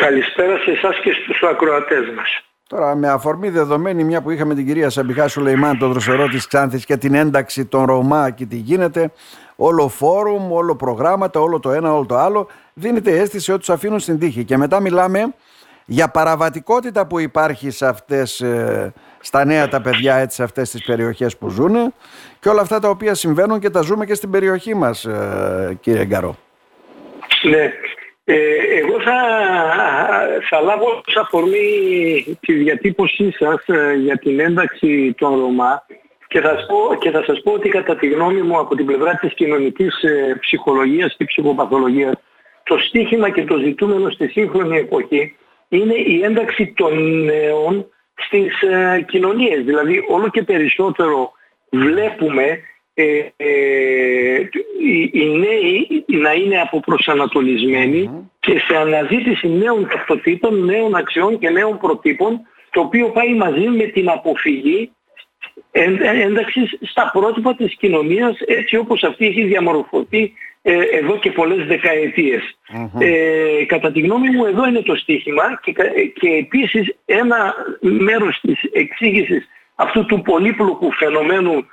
Καλησπέρα σε εσάς και στους ακροατές μας. Τώρα με αφορμή δεδομένη μια που είχαμε την κυρία Σαμπιχά Σουλεϊμάν, τον δροσερό της Ξάνθης και την ένταξη των Ρωμά και τι γίνεται, όλο φόρουμ, όλο προγράμματα, όλο το ένα, όλο το άλλο, δίνεται αίσθηση ότι τους αφήνουν στην τύχη. Και μετά μιλάμε για παραβατικότητα που υπάρχει σε αυτές, ε, στα νέα τα παιδιά έτσι, σε αυτές τις περιοχές που ζουν και όλα αυτά τα οποία συμβαίνουν και τα ζούμε και στην περιοχή μας ε, κύριε Γκαρό. Ναι. Ε, εγώ θα, θα λάβω ως αφορμή τη διατύπωσή σας για την ένταξη των Ρωμά και θα, πω, και θα σας πω ότι κατά τη γνώμη μου από την πλευρά της κοινωνικής ψυχολογίας και ψυχοπαθολογίας το στίχημα και το ζητούμενο στη σύγχρονη εποχή είναι η ένταξη των νέων στις ε, κοινωνίες. Δηλαδή όλο και περισσότερο βλέπουμε ε, ε, οι, νέοι να είναι αποπροσανατολισμένοι και σε αναζήτηση νέων ταυτοτήτων, νέων αξιών και νέων προτύπων το οποίο πάει μαζί με την αποφυγή ένταξης στα πρότυπα της κοινωνίας έτσι όπως αυτή έχει διαμορφωθεί ε, εδώ και πολλές Ε, κατά τη γνώμη μου εδώ είναι το στίχημα και, και επίσης ένα μέρος της εξήγησης αυτού του πολύπλοκου φαινομένου ε,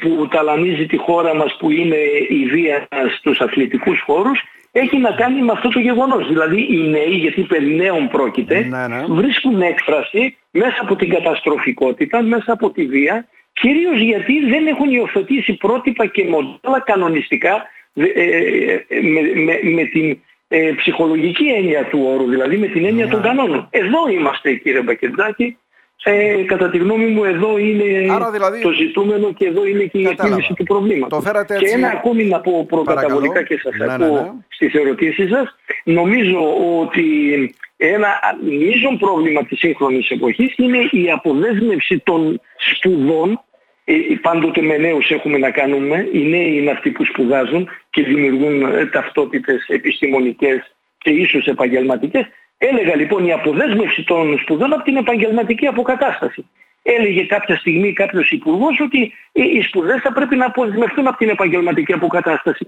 που ταλανίζει τη χώρα μας που είναι η βία στους αθλητικούς χώρους έχει να κάνει με αυτό το γεγονός. Δηλαδή οι νέοι, γιατί περί νέων πρόκειται, ναι, ναι. βρίσκουν έκφραση μέσα από την καταστροφικότητα, μέσα από τη βία, κυρίως γιατί δεν έχουν υιοθετήσει πρότυπα και μοντέλα κανονιστικά ε, ε, με, με, την ε, ψυχολογική έννοια του όρου, δηλαδή με την έννοια των ναι. κανόνων. Εδώ είμαστε κύριε Μπακετζάκη, ε, κατά τη γνώμη μου εδώ είναι δηλαδή, το ζητούμενο και εδώ είναι και η επίλυση του προβλήματος. Και ένα ακόμη να πω προκαταβολικά και σας ναι, ακούω ναι, ναι. στις ερωτήσεις σας. Νομίζω ότι ένα μείζον πρόβλημα της σύγχρονης εποχής είναι η αποδέσμευση των σπουδών ε, πάντοτε με νέους έχουμε να κάνουμε. Οι νέοι είναι αυτοί που σπουδάζουν και δημιουργούν ε, ταυτότητες επιστημονικές και ίσως επαγγελματικές. Έλεγα λοιπόν η αποδέσμευση των σπουδών από την επαγγελματική αποκατάσταση. Έλεγε κάποια στιγμή κάποιος υπουργός ότι οι σπουδές θα πρέπει να αποδεσμευτούν από την επαγγελματική αποκατάσταση.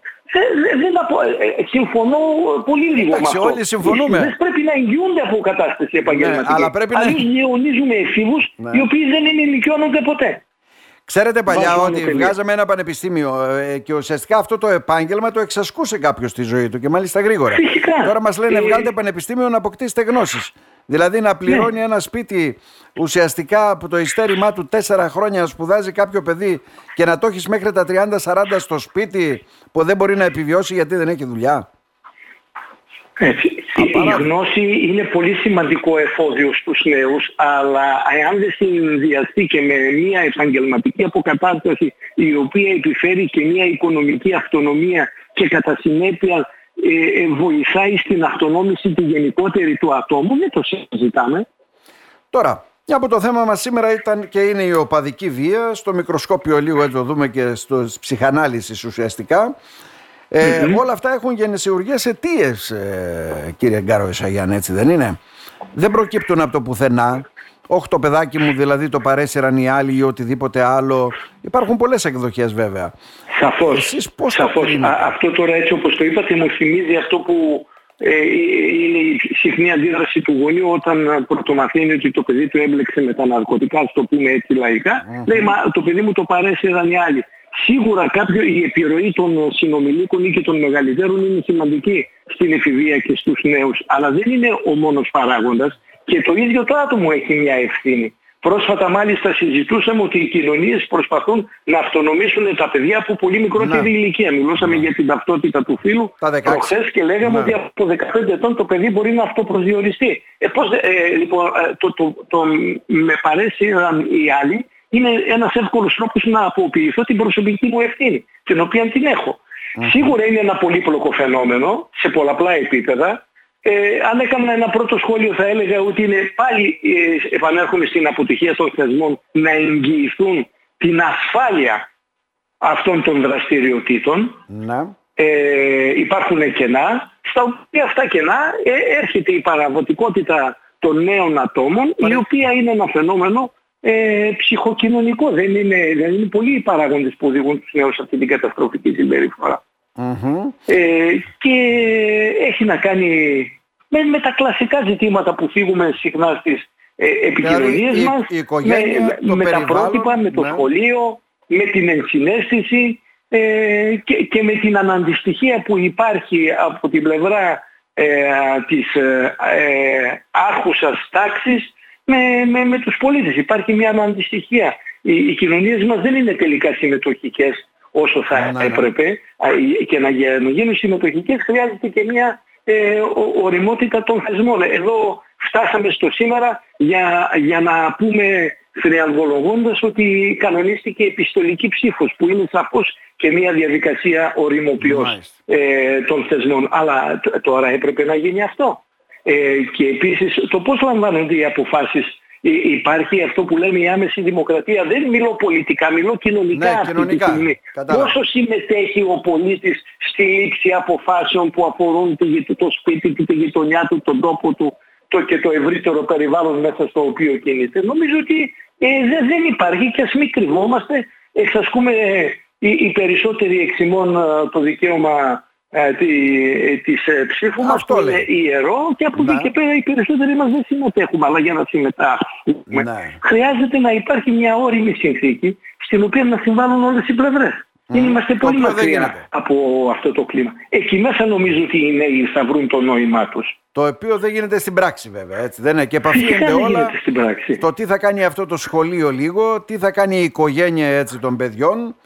Δεν, απο... Ε, συμφωνώ πολύ λίγο με αυτό. όλοι συμφωνούμε. Οι σπουδές πρέπει να εγγυούνται αποκατάσταση επαγγελματική. Ναι, αλλά πρέπει Αλλιώς να... εφήβους ναι. οι οποίοι δεν ενηλικιώνονται ποτέ. Ξέρετε παλιά ότι βγάζαμε ένα πανεπιστήμιο ε, και ουσιαστικά αυτό το επάγγελμα το εξασκούσε κάποιος στη ζωή του και μάλιστα γρήγορα. Φυσικά. Τώρα μας λένε ε... βγάλετε πανεπιστήμιο να αποκτήσετε γνώσεις. Δηλαδή να πληρώνει ναι. ένα σπίτι ουσιαστικά από το ειστέρημά του τέσσερα χρόνια να σπουδάζει κάποιο παιδί και να το έχεις μέχρι τα 30-40 στο σπίτι που δεν μπορεί να επιβιώσει γιατί δεν έχει δουλειά. Η γνώση είναι πολύ σημαντικό εφόδιο στους νέους, αλλά αν δεν συνδυαστεί και με μια επαγγελματική αποκατάσταση η οποία επιφέρει και μια οικονομική αυτονομία και κατά συνέπεια ε, ε, βοηθάει στην αυτονόμηση τη γενικότερη του ατόμου, δεν το συζητάμε. Τώρα, μια από το θέμα μας σήμερα ήταν και είναι η οπαδική βία, στο μικροσκόπιο λίγο έτσι το δούμε και στο ψυχανάλυσης ουσιαστικά. Ε, Όλα αυτά έχουν γενεσιουργές αιτίες, ε, κύριε Γκάρο Ισαγιάν, έτσι δεν είναι; Δεν προκύπτουν από το πουθενά. Όχι το παιδάκι μου δηλαδή το παρέσυραν οι άλλοι ή οτιδήποτε άλλο. Υπάρχουν πολλές εκδοχές βέβαια. Σαφώς. Εσείς πώς Σαφώς. αυτό τώρα έτσι όπως το είπατε μου θυμίζει αυτό που ε, είναι η συχνή αντίδραση του γονιού όταν πρωτομαθαίνει ότι το παιδί του έμπλεξε με τα ναρκωτικά, στο πούμε έτσι Λέει, μα το παιδί μου το παρέσυραν οι άλλοι. Σίγουρα κάποιο, η επιρροή των συνομιλίκων ή και των μεγαλύτερων είναι σημαντική στην εφηβεία και στους νέους. Αλλά δεν είναι ο μόνος παράγοντας και το ίδιο το άτομο έχει μια ευθύνη. Πρόσφατα μάλιστα συζητούσαμε ότι οι κοινωνίες προσπαθούν να αυτονομήσουν τα παιδιά από πολύ μικρότερη ναι. ηλικία. Μιλούσαμε ναι. για την ταυτότητα του φίλου προχθές και λέγαμε ναι. ότι από 15 ετών το παιδί μπορεί να αυτοπροσδιοριστεί. Ε, πώς, ε, λοιπόν, ε, το, το, το, με παρέσυραν οι άλλοι είναι ένας εύκολος τρόπος να αποποιηθώ την προσωπική μου ευθύνη, την οποία την εχω Σίγουρα είναι ένα πολύπλοκο φαινόμενο σε πολλαπλά επίπεδα. Ε, αν έκανα ένα πρώτο σχόλιο θα έλεγα ότι είναι πάλι ε, επανέρχομαι στην αποτυχία των θεσμών να εγγυηθούν την ασφάλεια αυτών των δραστηριοτήτων. Να. Ε, υπάρχουν κενά, στα οποία αυτά κενά ε, έρχεται η παραβοτικότητα των νέων ατόμων, η οποία είναι ένα φαινόμενο ε, ψυχοκοινωνικό. Δεν είναι, δεν είναι πολλοί οι παράγοντες που οδηγούν τους νέους σε αυτή την καταστροφική συμπεριφορά. Ε, και έχει να κάνει με, με τα κλασικά ζητήματα που φύγουμε συχνά στις ε, επικοινωνίες Δηλαδή, μας, η οικογένεια, με, το με τα περιβάλλον, πρότυπα, με το ναι. σχολείο, με την ενσυναίσθηση ε, και, και με την αναντιστοιχία που υπάρχει από την πλευρά ε, της ε, ε, άρχουσας τάξης με, με, με τους πολίτες. Υπάρχει μια αναντιστοιχία. Οι, οι κοινωνίες μας δεν είναι τελικά συμμετοχικές όσο θα Ναι, ναι. έπρεπε Α, και να, για να γίνουν συμμετοχικές χρειάζεται και μια ε, ο- οριμότητα των θεσμών. Εδώ φτάσαμε στο σήμερα για, για να πούμε θριαμβολογώντας ότι κανονίστηκε επιστολική ψήφος που είναι σαφώς και μια διαδικασία οριμοποιώς Μάλιστα. ε, των θεσμών. Αλλά τ- τώρα έπρεπε να γίνει αυτό. Ε, και επίσης το πώς λαμβάνονται οι αποφάσεις Υ- Υπάρχει αυτό που λέμε η άμεση δημοκρατία. Δεν μιλώ πολιτικά, μιλώ κοινωνικά Ναι, αυτή κοινωνικά. τη στιγμή. Κατάλαβα. Πόσο συμμετέχει ο πολίτης στη λήψη αποφάσεων που αφορούν τη γειτο- το σπίτι του, τη γειτονιά του, τον τόπο του το και το ευρύτερο περιβάλλον μέσα στο οποίο κινείται. Νομίζω ότι ε, δε- δεν υπάρχει και ας μην κρυβόμαστε. Εξασκούμε ε, οι, οι περισσότεροι εξημών ε, το δικαίωμα ε, τη, ε, της ε, ψήφου μας Αυτό που λέει. είναι ιερό και από Ναι. εκεί και πέρα οι περισσότεροι μας δεν συμμετέχουμε αλλά για να συμμετάσχουμε Ναι. χρειάζεται να υπάρχει μια όριμη συνθήκη στην οποία να συμβάλλουν όλες οι πλευρές. Δεν είμαστε Το πολύ οποίο δεν μακριά γίνεται. από αυτό το κλίμα. Εκεί μέσα νομίζω ότι οι νέοι θα βρουν το νόημά τους. Το οποίο δεν γίνεται στην πράξη βέβαια. Έτσι, δεν είναι. Και επαφίενται Φυσικά δεν όλα γίνεται στην πράξη. στο τι θα κάνει αυτό το σχολείο λίγο, τι θα κάνει η οικογένεια έτσι, των παιδιών.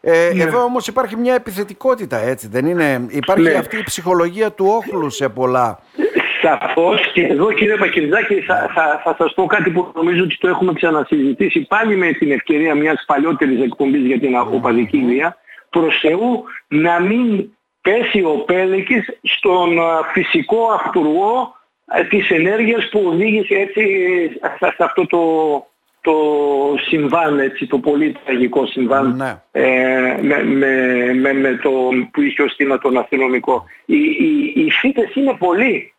Ε, Ναι. Εδώ όμως υπάρχει μια επιθετικότητα έτσι δεν είναι; Υπάρχει Ναι. αυτή η ψυχολογία του όχλου σε πολλά. Σαφώς και εδώ κύριε Πακυρδάκη θα, θα, θα σας πω κάτι που νομίζω ότι το έχουμε ξανασυζητήσει πάλι με την ευκαιρία μιας παλιότερης εκπομπής για την οπαδική βία. Προς Θεού να μην πέσει ο Πέλεκης στον α, φυσικό αυτούργο α, της ενέργειας που οδήγησε έτσι σε σε αυτό το, το συμβάν, έτσι, το πολύ τραγικό συμβάν Ναι. ε, με, με, με, με το που είχε ως θύμα τον αστυνομικό. Οι, οι, οι φύτες είναι πολλοί.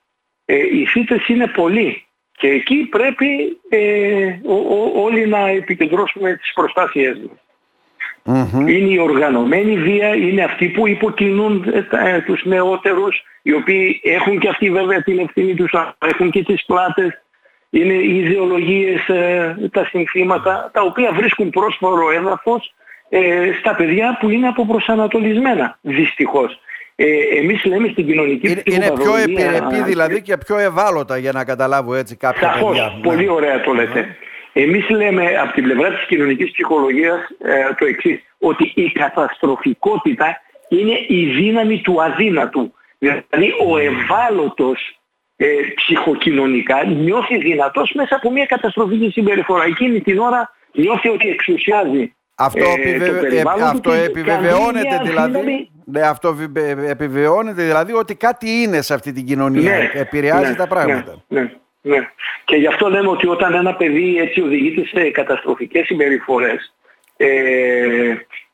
Ε, οι φύτες είναι πολλοί. Και εκεί πρέπει ε, ο- ο- όλοι να επικεντρώσουμε τις προστάσιές μας. Μμμ. Είναι η οργανωμένη βία, είναι αυτοί που υποκινούν ε, τα- ε, τους νεότερους, οι οποίοι έχουν και αυτοί βέβαια την ευθύνη τους, αλλά έχουν και τις πλάτες. Είναι οι ιδεολογίες, ε, τα συνθήματα, τα οποία βρίσκουν πρόσφορο έδαφος ε, στα παιδιά που είναι αποπροσανατολισμένα, δυστυχώς. Ε, εμείς λέμε στην κοινωνική Είναι, είναι πιο ψυχοπαθολογία- επιρρεπή δηλαδή και πιο ευάλωτα για να καταλάβω έτσι κάποια Σαφώς, παιδιά. Ναι. πολύ ωραία το λέτε. Εμείς λέμε από την πλευρά της κοινωνικής ψυχολογίας ε, το εξής, ότι η καταστροφικότητα είναι η δύναμη του αδύνατου. Δηλαδή ο ευάλωτος ε, ψυχοκοινωνικά νιώθει δυνατός μέσα από μια καταστροφική συμπεριφορά. Εκείνη την ώρα νιώθει ότι εξουσιάζει Αυτό, ε, επιβε- το ε, περιβάλλον του αυτό και επιβεβαιώνεται κάνει μια δηλαδή. δύναμη- Ναι, αυτό βι- επιβεβαιώνεται δηλαδή ότι κάτι είναι σε αυτή την κοινωνία. Επηρεάζει ναι, τα πράγματα. Ναι, ναι, ναι. Και γι' αυτό λέμε ότι όταν ένα παιδί έτσι οδηγείται σε καταστροφικές συμπεριφορές, ε,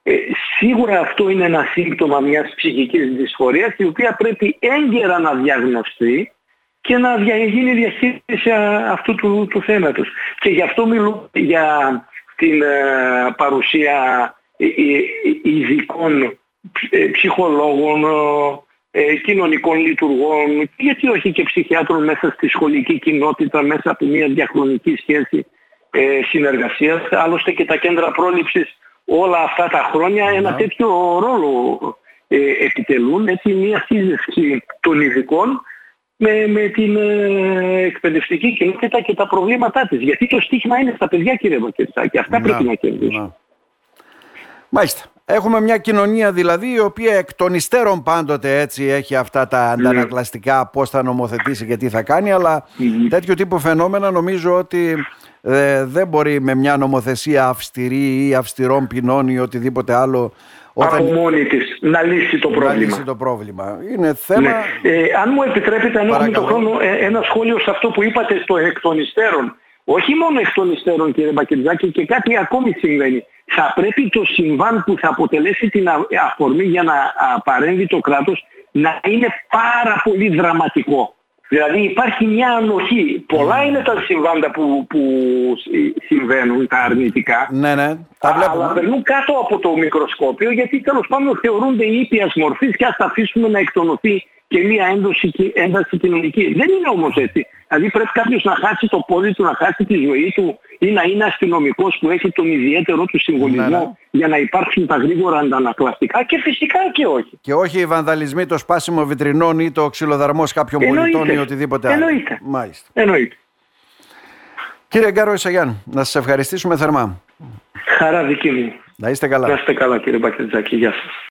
ε, σίγουρα αυτό είναι ένα σύμπτωμα μιας ψυχικής δυσφορίας η οποία πρέπει έγκαιρα να διαγνωστεί και να δια- γίνει διαχείριση α, αυτού του, του θέματος. Και γι' αυτό μιλούμε για την ε, παρουσία ε, ε, ε, ειδικών ε, ψυχολόγων, ε, κοινωνικών λειτουργών, γιατί όχι και ψυχιάτρων μέσα στη σχολική κοινότητα, μέσα από μια διαχρονική σχέση ε, συνεργασίας. Άλλωστε και τα κέντρα πρόληψης όλα αυτά τα χρόνια ένα τέτοιο ρόλο ε, επιτελούν, έτσι μια σύζευξη των ειδικών με, με την ε, εκπαιδευτική κοινότητα και τα προβλήματά της. Γιατί το στίχημα είναι στα παιδιά κύριε Βακερτά και αυτά πρέπει να κερδίσουν. να. Μάλιστα. Έχουμε μια κοινωνία δηλαδή η οποία εκ των υστέρων πάντοτε έτσι έχει αυτά τα Ναι. αντανακλαστικά πώς θα νομοθετήσει και τι θα κάνει αλλά τέτοιο τύπου φαινόμενα νομίζω ότι ε, δεν μπορεί με μια νομοθεσία αυστηρή ή αυστηρών ποινών ή οτιδήποτε άλλο Από μόνη της να λύσει το να πρόβλημα. λύσει το πρόβλημα. Είναι θέμα... Ναι. Ε, αν μου επιτρέπετε, αν έχουμε το Παρακαλώ. χρόνο, ε, ένα σχόλιο σε αυτό που είπατε στο εκ των υστέρων. Όχι μόνο εκ των υστέρων κύριε Μπακετζάκη και κάτι ακόμη συμβαίνει. Θα πρέπει το συμβάν που θα αποτελέσει την α- αφορμή για να α, παρέμβει το κράτος να είναι πάρα πολύ δραματικό. Δηλαδή υπάρχει μια ανοχή. Πολλά είναι τα συμβάντα που, που συμβαίνουν, τα αρνητικά. Ναι, ναι, τα βλέπουμε. Αλλά περνούν κάτω από το μικροσκόπιο γιατί τέλος πάντων θεωρούνται ήπιας μορφής και ας τα αφήσουμε να εκτονωθεί και μια ένταση, ένταση κοινωνική. Δεν είναι όμως έτσι. Δηλαδή πρέπει κάποιος να χάσει το πόδι του, να χάσει τη ζωή του ή να είναι αστυνομικός που έχει τον ιδιαίτερο του συμβολισμό ναι, ναι. για να υπάρξουν τα γρήγορα αντανακλαστικά και φυσικά και όχι. Και όχι οι βανδαλισμοί, το σπάσιμο βιτρινών ή το ξυλοδαρμός κάποιων πολιτών ή οτιδήποτε άλλο. Εννοείται. Μάλιστα. Εννοείται. Κύριε Γκάρο Ισαγιάννου, να σας ευχαριστήσουμε θερμά. Χαρά δική μου. Να είστε καλά. Να είστε καλά κύριε Μπακετζάκη. Γεια σας.